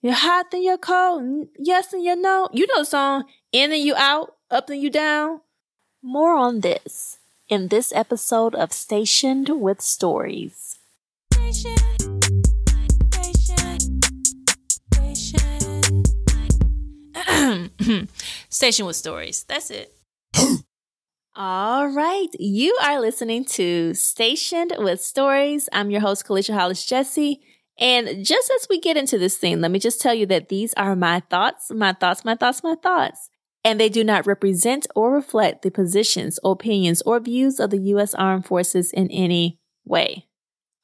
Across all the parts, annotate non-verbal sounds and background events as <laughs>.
You're hot then you're cold. Yes and you know. You know the song. In and you out, up and you down. More on this in this episode of Stationed with Stories. Station, <clears throat> Station with Stories. That's it. <clears throat> All right. You are listening to Stationed with Stories. I'm your host, Kelicia Hollis Jessie. And just as we get into this thing, let me just tell you that these are my thoughts, my thoughts, my thoughts, my thoughts. And they do not represent or reflect the positions, opinions, or views of the U.S. Armed Forces in any way.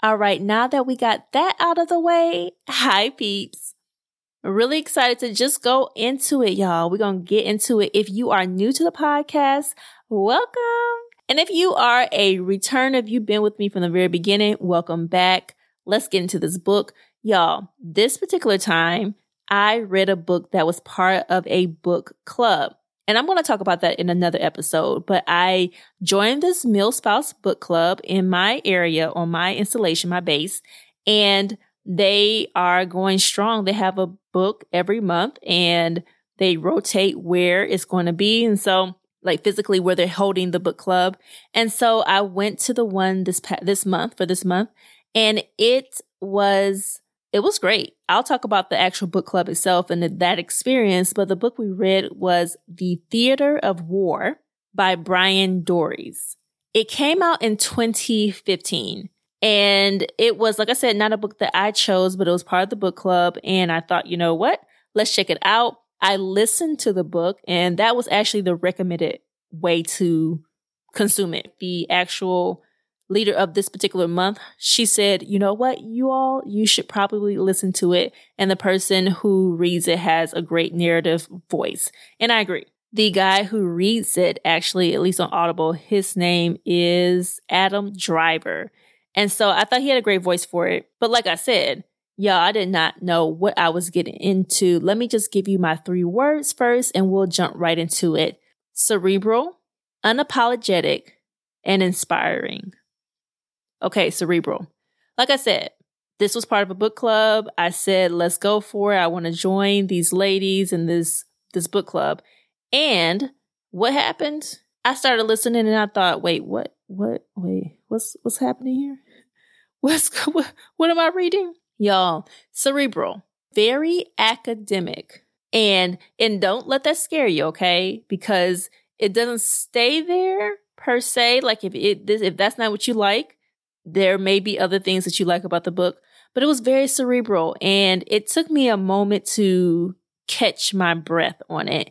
All right, now that we got that out of the way, <laughs> hi peeps. Really excited to just go into it, y'all. We're going to get into it. If you are new to the podcast, welcome. And if you are a returner, if you've been with me from the very beginning, welcome back let's get into this book. Y'all, this particular time, I read a book that was part of a book club. And I'm going to talk about that in another episode, but I joined this Mil Spouse book club in my area on my installation, my base, and they are going strong. They have a book every month and they rotate where it's going to be. And so like physically where they're holding the book club. And so I went to the one this this month for this month and it was, it was great. I'll talk about the actual book club itself and the, that experience, but the book we read was The Theater of War by Bryan Doerries. It came out in 2015. And it was, like I said, not a book that I chose, but it was part of the book club. And I thought, you know what? Let's check it out. I listened to the book, and that was actually the recommended way to consume it. The actual leader of this particular month, she said, you know what, you all, you should probably listen to it. And the person who reads it has a great narrative voice. And I agree. The guy who reads it, actually, at least on Audible, his name is Adam Driver. And so I thought he had a great voice for it. But like I said, y'all, I did not know what I was getting into. Let me just give you my three words first and we'll jump right into it. Cerebral, unapologetic, and inspiring. Okay, cerebral. Like I said, this was part of a book club. I said, let's go for it. I want to join these ladies in this this book club. And what happened? I started listening and I thought, wait, what what wait, what's what's happening here? <laughs> What's what, what am I reading? Y'all, cerebral, very academic. And and don't let that scare you, okay? Because it doesn't stay there per se. Like if it this, if that's not what you like, there may be other things that you like about the book, but it was very cerebral and it took me a moment to catch my breath on it.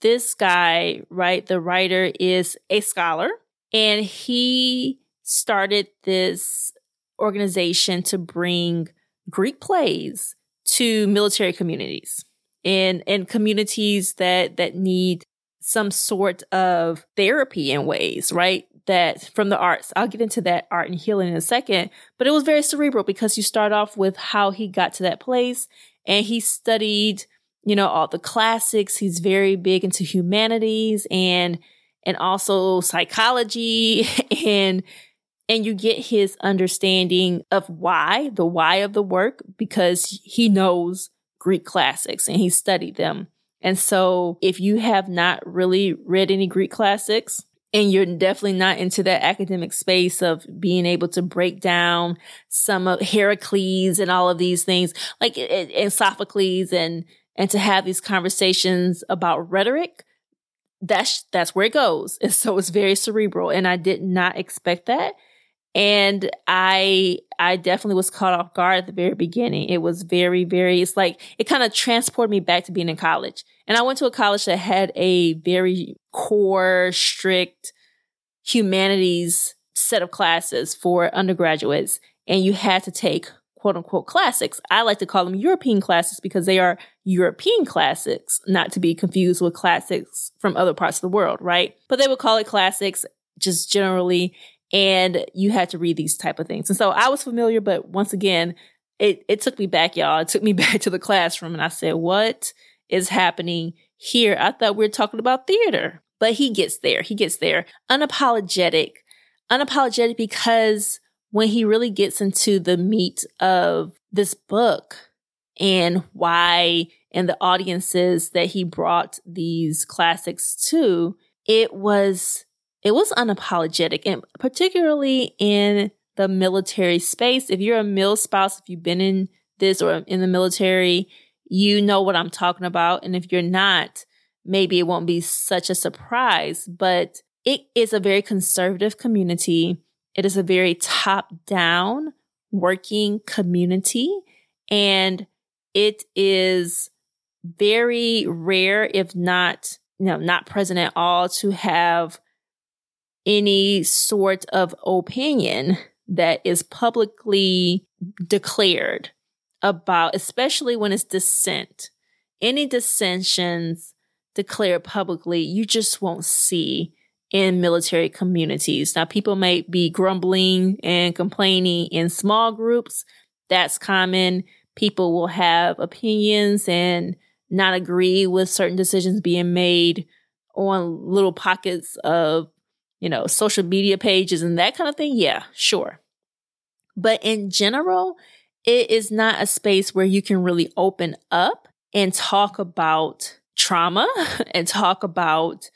This guy, right, the writer is a scholar and he started this organization to bring Greek plays to military communities and and communities that that need some sort of therapy in ways, right? That from the arts. I'll get into that art and healing in a second, but it was very cerebral because you start off with how he got to that place and he studied, you know, all the classics. He's very big into humanities and and also psychology <laughs> and and you get his understanding of why, the why of the work because he knows Greek classics and he studied them. And so if you have not really read any Greek classics, and you're definitely not into that academic space of being able to break down some of Heracles and all of these things, like and Sophocles, and and to have these conversations about rhetoric. That's that's where it goes, and so it's very cerebral. And I did not expect that, and I I definitely was caught off guard at the very beginning. It was very very. It's like it kind of transported me back to being in college and I went to a college that had a very core, strict humanities set of classes for undergraduates. And you had to take quote unquote classics. I like to call them European classics because they are European classics, not to be confused with classics from other parts of the world, right? But they would call it classics just generally. And you had to read these type of things. And so I was familiar, but once again, it, it took me back, y'all. It took me <laughs> back to the classroom and I said, what is happening here. I thought we were talking about theater, but he gets there. He gets there. Unapologetic. Unapologetic because when he really gets into the meat of this book and why and the audiences that he brought these classics to, it was it was unapologetic and particularly in the military space. If you're a mil spouse, if you've been in this or in the military, you know what I'm talking about. And if you're not, maybe it won't be such a surprise, but it is a very conservative community. It is a very top down working community and it is very rare, if not, you know, not present at all to have any sort of opinion that is publicly declared about, especially when it's dissent. Any dissensions declared publicly, you just won't see in military communities. Now, people may be grumbling and complaining in small groups. That's common. People will have opinions and not agree with certain decisions being made on little pockets of you know, social media pages and that kind of thing, yeah, sure. But in general, it is not a space where you can really open up and talk about trauma <laughs> and talk about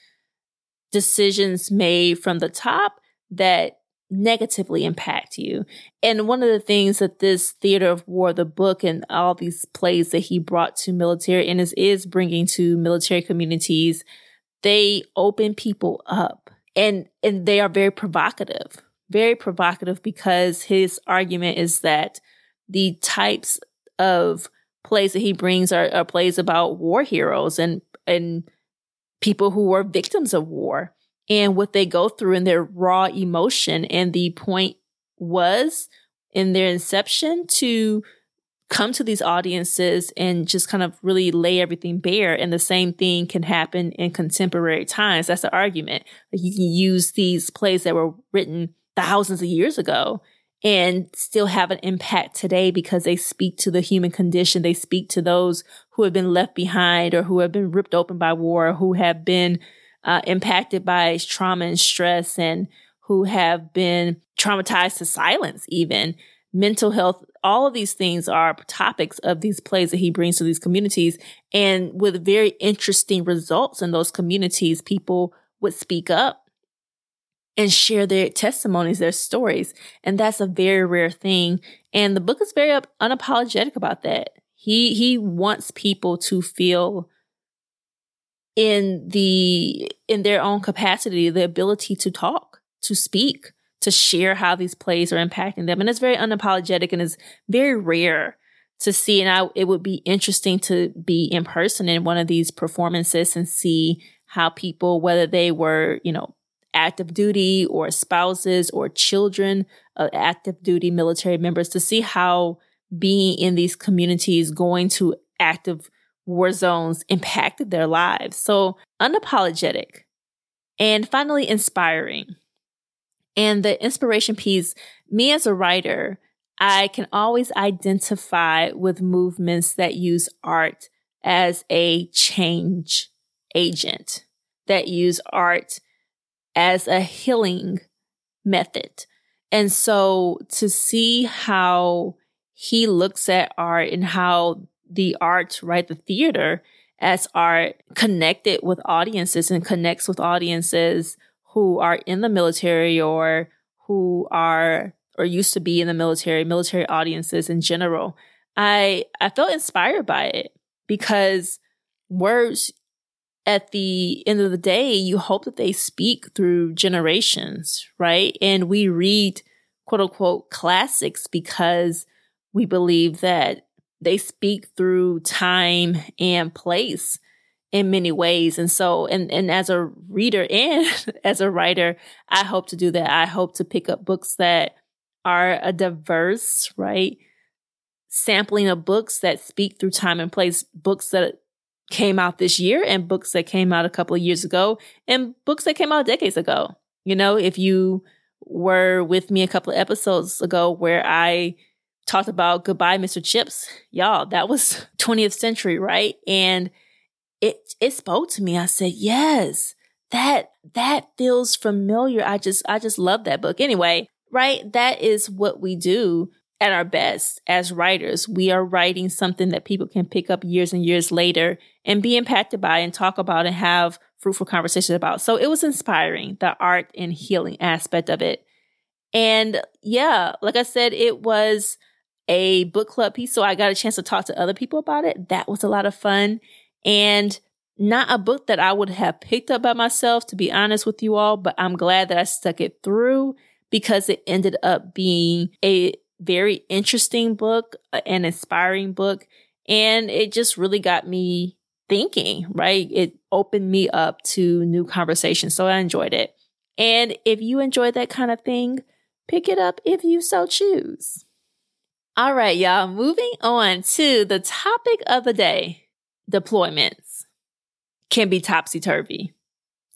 decisions made from the top that negatively impact you. And one of the things that this theater of war, the book and all these plays that he brought to military and is, is bringing to military communities, they open people up and and they are very provocative very provocative because his argument is that the types of plays that he brings are, are plays about war heroes and and people who were victims of war and what they go through and their raw emotion and the point was in their inception to come to these audiences and just kind of really lay everything bare. And the same thing can happen in contemporary times. That's the argument. You can use these plays that were written thousands of years ago and still have an impact today because they speak to the human condition. They speak to those who have been left behind or who have been ripped open by war, who have been uh, impacted by trauma and stress and who have been traumatized to silence even mental health, all of these things are topics of these plays that he brings to these communities. And with very interesting results in those communities, people would speak up and share their testimonies, their stories. And that's a very rare thing. And the book is very unapologetic about that. He, he wants people to feel in the, in their own capacity, the ability to talk, to speak, to share how these plays are impacting them. And it's very unapologetic and it's very rare to see. And I, it would be interesting to be in person in one of these performances and see how people, whether they were, you know, active duty or spouses or children of active duty military members, to see how being in these communities, going to active war zones impacted their lives. So unapologetic. And finally, inspiring. And the inspiration piece, me as a writer, I can always identify with movements that use art as a change agent, that use art as a healing method. And so to see how he looks at art and how the art, right, the theater as art connected with audiences and connects with audiences who are in the military or who are or used to be in the military, military audiences in general. I I felt inspired by it because words at the end of the day, you hope that they speak through generations, right? And we read quote unquote classics because we believe that they speak through time and place in many ways. And so, and, and as a reader and <laughs> as a writer, I hope to do that. I hope to pick up books that are a diverse, right? Sampling of books that speak through time and place, books that came out this year and books that came out a couple of years ago and books that came out decades ago. You know, if you were with me a couple of episodes ago where I talked about Goodbye, Mr. Chips, y'all, that was <laughs> 20th century, right? And it it spoke to me. I said, "Yes, that that feels familiar." I just I just love that book. Anyway, right? That is what we do at our best as writers. We are writing something that people can pick up years and years later and be impacted by and talk about and have fruitful conversations about. So it was inspiring, the art and healing aspect of it. And yeah, like I said, it was a book club piece. So I got a chance to talk to other people about it. That was a lot of fun. And not a book that I would have picked up by myself, to be honest with you all, but I'm glad that I stuck it through because it ended up being a very interesting book, uh, an inspiring book. And it just really got me thinking, right? It opened me up to new conversations. So I enjoyed it. And if you enjoy that kind of thing, pick it up if you so choose. All right, y'all, moving on to the topic of the day deployments can be topsy turvy.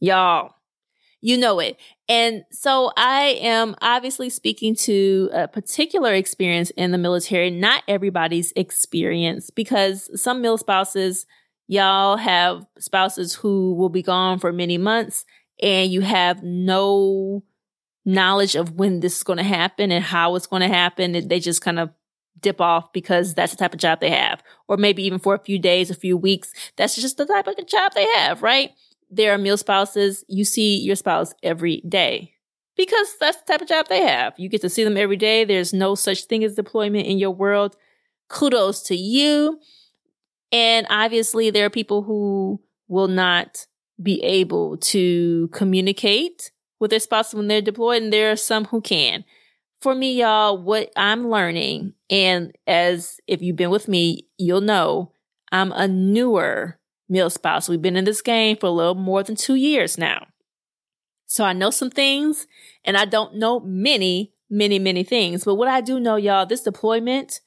Y'all, you know it. And so I am obviously speaking to a particular experience in the military, not everybody's experience, because some mil spouses, y'all have spouses who will be gone for many months and you have no knowledge of when this is going to happen and how it's going to happen. They just kind of dip off because that's the type of job they have. Or maybe even for a few days, a few weeks. That's just the type of job they have, right? There are mil spouses, you see your spouse every day because that's the type of job they have. You get to see them every day. There's no such thing as deployment in your world. Kudos to you. And obviously, there are people who will not be able to communicate with their spouse when they're deployed, and there are some who can. For me, y'all, what I'm learning, and as if you've been with me, you'll know I'm a newer mil spouse. We've been in this game for a little more than two years now. So I know some things and I don't know many, many, many things. But what I do know, y'all, this deployment,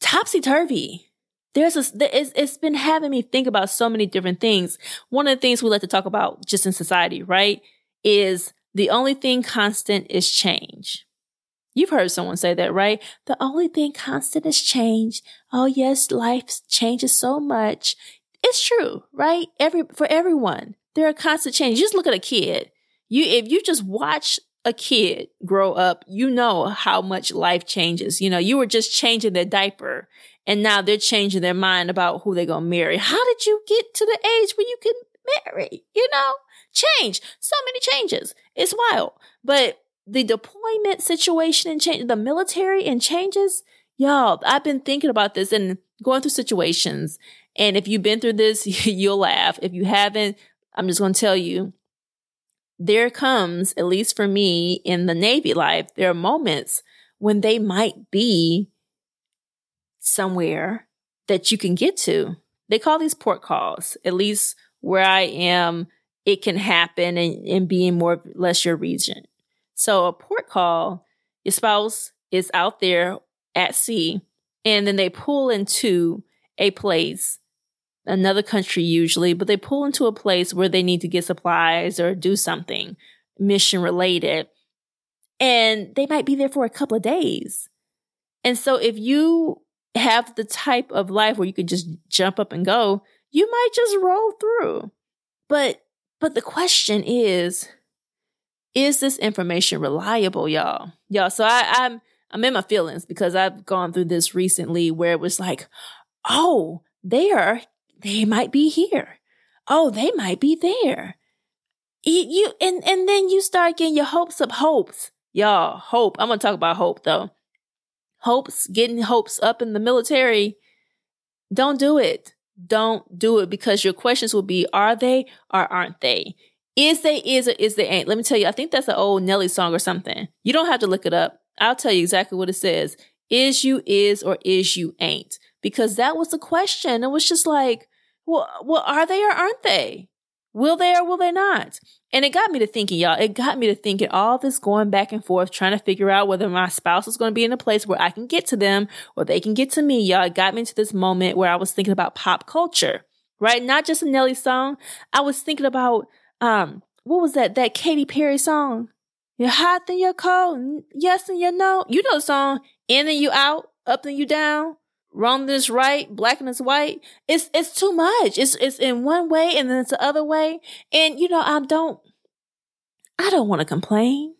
topsy turvy. There's a, it's, it's been having me think about so many different things. One of the things we like to talk about just in society, right? Is the only thing constant is change. You've heard someone say that, right? The only thing constant is change. Oh, yes, life changes so much. It's true, right? Every for everyone, there are constant changes. Just look at a kid. You if you just watch a kid grow up, you know how much life changes. You know, you were just changing their diaper and now they're changing their mind about who they're going to marry. How did you get to the age where you can marry? You know, change. So many changes. It's wild. But the deployment situation and change, the military and changes, y'all, I've been thinking about this and going through situations and if you've been through this, <laughs> you'll laugh. If you haven't, I'm just going to tell you there comes, at least for me in the Navy life, there are moments when they might be somewhere that you can get to. They call these port calls, at least where I am, it can happen and, and be more or less your region. So a port call, your spouse is out there at sea and then they pull into a place another country usually, but they pull into a place where they need to get supplies or do something mission related. And they might be there for a couple of days. And so if you have the type of life where you can just jump up and go, you might just roll through. But but the question is, is this information reliable, y'all? Y'all, so I, I'm I'm in my feelings because I've gone through this recently where it was like, oh, they are they might be here. Oh, they might be there. You, and and then you start getting your hopes up hopes. Y'all, hope. I'm gonna talk about hope though. Hopes, getting hopes up in the military. Don't do it. Don't do it because your questions will be are they or aren't they? Is they is or is they ain't? Let me tell you, I think that's an old Nelly song or something. You don't have to look it up. I'll tell you exactly what it says. Is you is or is you ain't? Because that was the question. It was just like, well, well, are they or aren't they? Will they or will they not? And it got me to thinking, y'all. It got me to thinking all this going back and forth, trying to figure out whether my spouse is going to be in a place where I can get to them or they can get to me, y'all. It got me into this moment where I was thinking about pop culture, right? Not just a Nelly song. I was thinking about, um, what was that? That Katy Perry song. You're hot, then you're cold. Yes, and you know. You know the song. In and you out, up and you down wrong this right, black it's white. It's it's too much. It's it's in one way and then it's the other way. And you know, I don't I don't want to complain.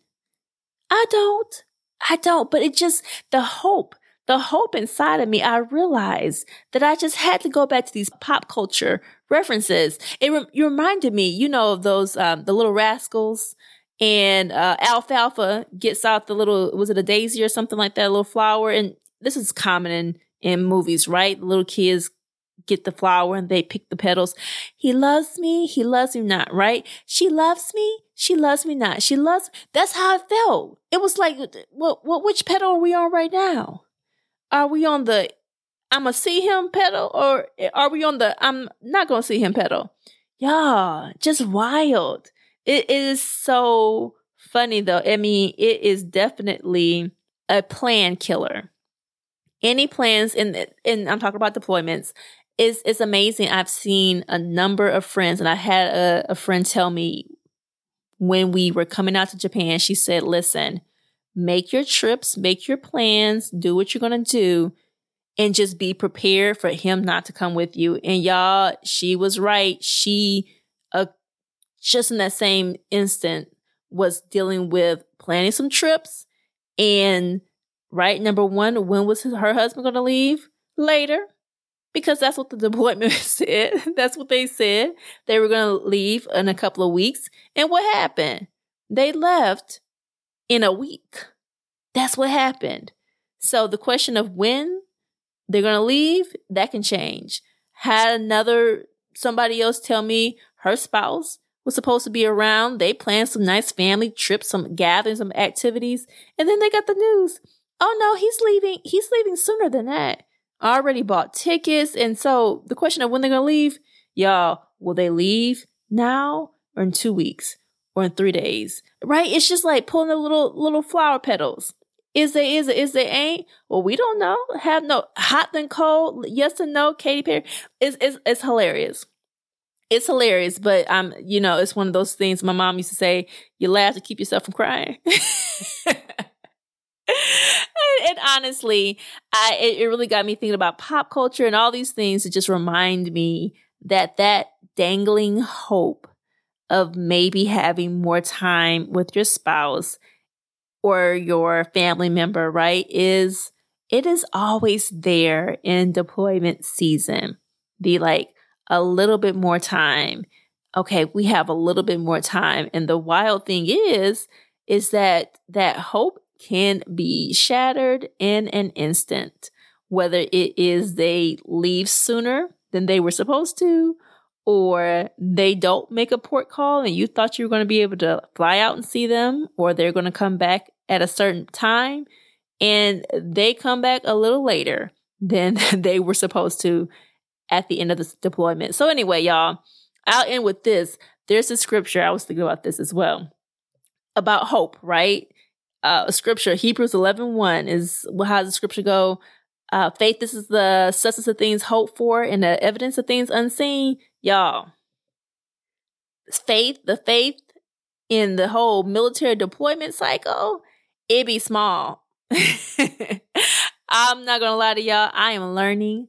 I don't. I don't, but it just, the hope, the hope inside of me, I realized that I just had to go back to these pop culture references. It, re- it reminded me, you know, of those, um, the little rascals and, uh, alfalfa gets out the little, was it a daisy or something like that, a little flower. And this is common in, in movies, right? Little kids get the flower and they pick the petals. He loves me. He loves me not, right? She loves me. She loves me not. She loves, that's how it felt. It was like, what, what, which petal are we on right now? Are we on the, I'm gonna see him petal or are we on the, I'm not gonna see him petal? Yeah, just wild. It is so funny though. I mean, it is definitely a plan killer. Any plans in, and I'm talking about deployments, it's it's amazing. I've seen a number of friends, and I had a, a friend tell me when we were coming out to Japan, she said, "Listen, make your trips, make your plans, do what you're gonna do." And just be prepared for him not to come with you. And y'all, she was right. She, uh, just in that same instant, was dealing with planning some trips. And right, number one, when was his, her husband going to leave? Later because that's what the <laughs> deployment <laughs> said. that's what they said. They were going to leave in a couple of weeks. And what happened? They left in a week. That's what happened. So the question of when they're going to leave, that can change. Had another somebody else tell me her spouse was supposed to be around. They planned some nice family trips, some gatherings, some activities, and then they got the news. Oh no, he's leaving. He's leaving sooner than that I already bought tickets. And so the question of when they're going to leave, y'all, will they leave now or in two weeks or in three days? Right? It's just like pulling the little, little flower petals. Is they is it is they ain't? Well, we don't know. Have no hot than cold. Yes and no. Katy Perry. It's it's it's hilarious. It's hilarious, but um, you know, it's one of those things. My mom used to say, "You laugh to keep yourself from crying." <laughs> and, <laughs> and, honestly, I it, it really got me thinking about pop culture and all these things to just remind me that that dangling hope of maybe having more time with your spouse or your family member, right, is it is always there in deployment season. Be like a little bit more time. Okay, we have a little bit more time. And the wild thing is, is that that hope can be shattered in an instant, whether it is they leave sooner than they were supposed to, or they don't make a port call and you thought you were going to be able to fly out and see them, or they're going to come back at a certain time and they come back a little later than <laughs> they were supposed to at the end of the deployment. So, anyway, y'all, I'll end with this. There's a scripture, I was thinking about this as well, about hope, right? Uh, scripture, Hebrews 11 1 is how does the scripture go? Uh, faith, this is the substance of things hoped for and the evidence of things unseen. Y'all, faith, the faith in the whole military deployment cycle, it be small. <laughs> I'm not gonna lie to y'all. I am learning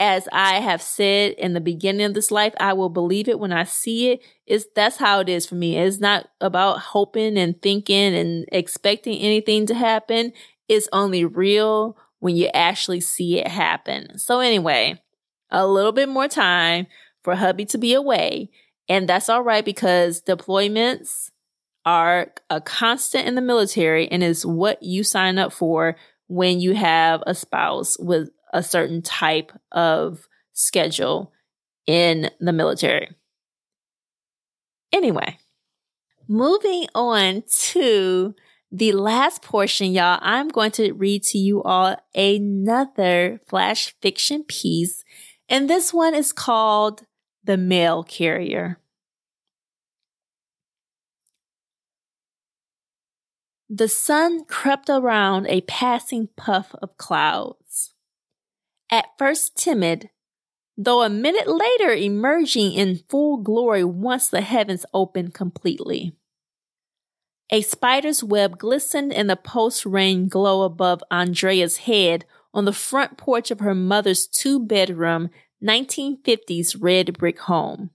as I have said in the beginning of this life, I will believe it when I see it. it. Is that's how it is for me. It's not about hoping and thinking and expecting anything to happen. It's only real when you actually see it happen. So anyway, a little bit more time for hubby to be away. And that's all right because deployments are a constant in the military and is what you sign up for when you have a spouse with a certain type of schedule in the military. Anyway, moving on to the last portion, y'all, I'm going to read to you all another flash fiction piece. And this one is called The Mail Carrier. The sun crept around a passing puff of clouds at first timid, though a minute later emerging in full glory once the heavens opened completely. A spider's web glistened in the post rain glow above Andrea's head on the front porch of her mother's two bedroom 1950s red brick home.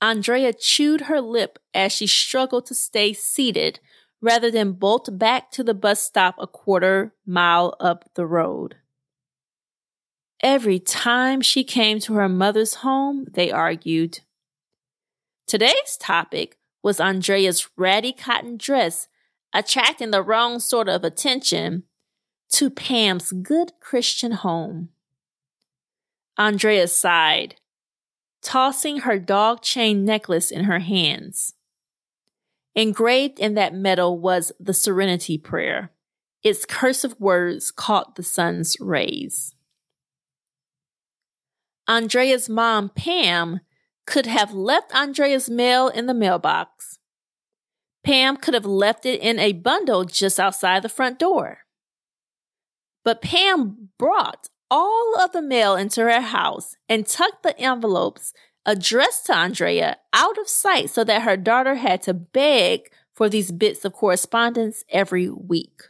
Andrea chewed her lip as she struggled to stay seated, rather than bolt back to the bus stop a quarter mile up the road. Every time she came to her mother's home, they argued. Today's topic was Andrea's ratty cotton dress attracting the wrong sort of attention to Pam's good Christian home. Andrea sighed, tossing her dog chain necklace in her hands. Engraved in that metal was the Serenity Prayer. Its cursive words caught the sun's rays. Andrea's mom, Pam, could have left Andrea's mail in the mailbox. Pam could have left it in a bundle just outside the front door. But Pam brought all of the mail into her house and tucked the envelopes addressed to Andrea out of sight so that her daughter had to beg for these bits of correspondence every week.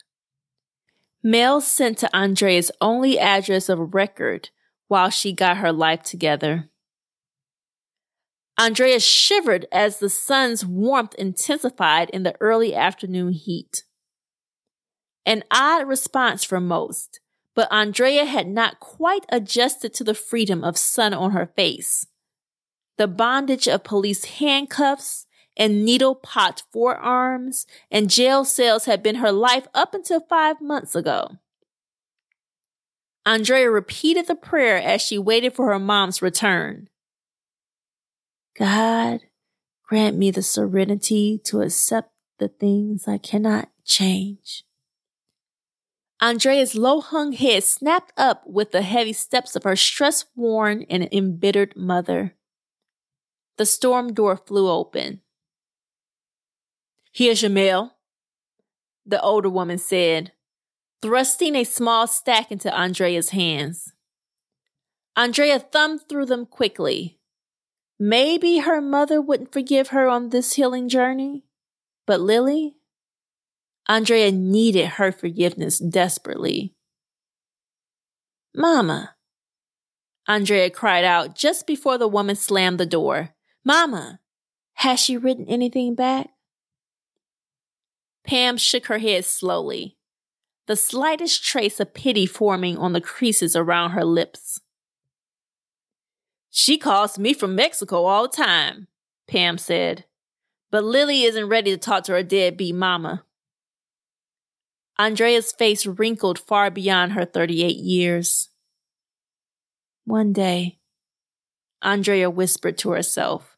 Mail sent to Andrea's only address of record while she got her life together. Andrea shivered as the sun's warmth intensified in the early afternoon heat. An odd response for most, but Andrea had not quite adjusted to the freedom of sun on her face. The bondage of police handcuffs and needle pot forearms and jail cells had been her life up until five months ago. Andrea repeated the prayer as she waited for her mom's return. God, grant me the serenity to accept the things I cannot change. Andrea's low hung head snapped up with the heavy steps of her stress worn and embittered mother. The storm door flew open. Here's your mail, the older woman said, thrusting a small stack into Andrea's hands. Andrea thumbed through them quickly. Maybe her mother wouldn't forgive her on this healing journey, but Lily? Andrea needed her forgiveness desperately. Mama, Andrea cried out just before the woman slammed the door. Mama, has she written anything back? Pam shook her head slowly the slightest trace of pity forming on the creases around her lips. She calls me from Mexico all the time, Pam said. But Lily isn't ready to talk to her deadbeat mama. Andrea's face wrinkled far beyond her 38 years. One day, Andrea whispered to herself.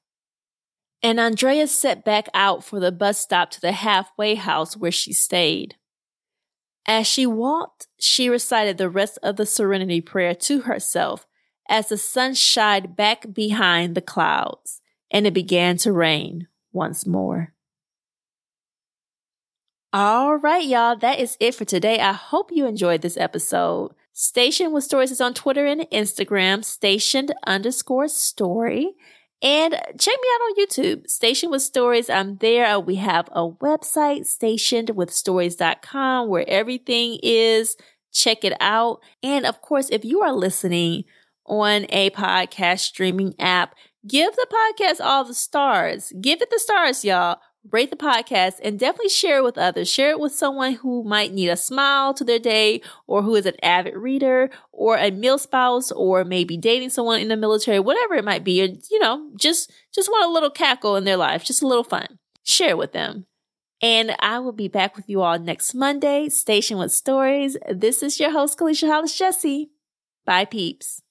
And Andrea set back out for the bus stop to the halfway house where she stayed. As she walked, she recited the rest of the Serenity Prayer to herself as the sun shied back behind the clouds and it began to rain once more. All right, y'all, that is it for today. I hope you enjoyed this episode. Station with Stories is on Twitter and Instagram, stationed underscore story. And check me out on YouTube, Station with Stories. I'm there. Uh, we have a website, stationedwithstories.com, where everything is. Check it out. And of course, if you are listening on a podcast streaming app, give the podcast all the stars. Give it the stars, y'all rate the podcast, and definitely share it with others. Share it with someone who might need a smile to their day, or who is an avid reader, or a meal spouse, or maybe dating someone in the military, whatever it might be. Or, you know, just just want a little cackle in their life, just a little fun. Share it with them. And I will be back with you all next Monday, Station with Stories. This is your host, Kelicia Hollis Jessie. Bye, peeps.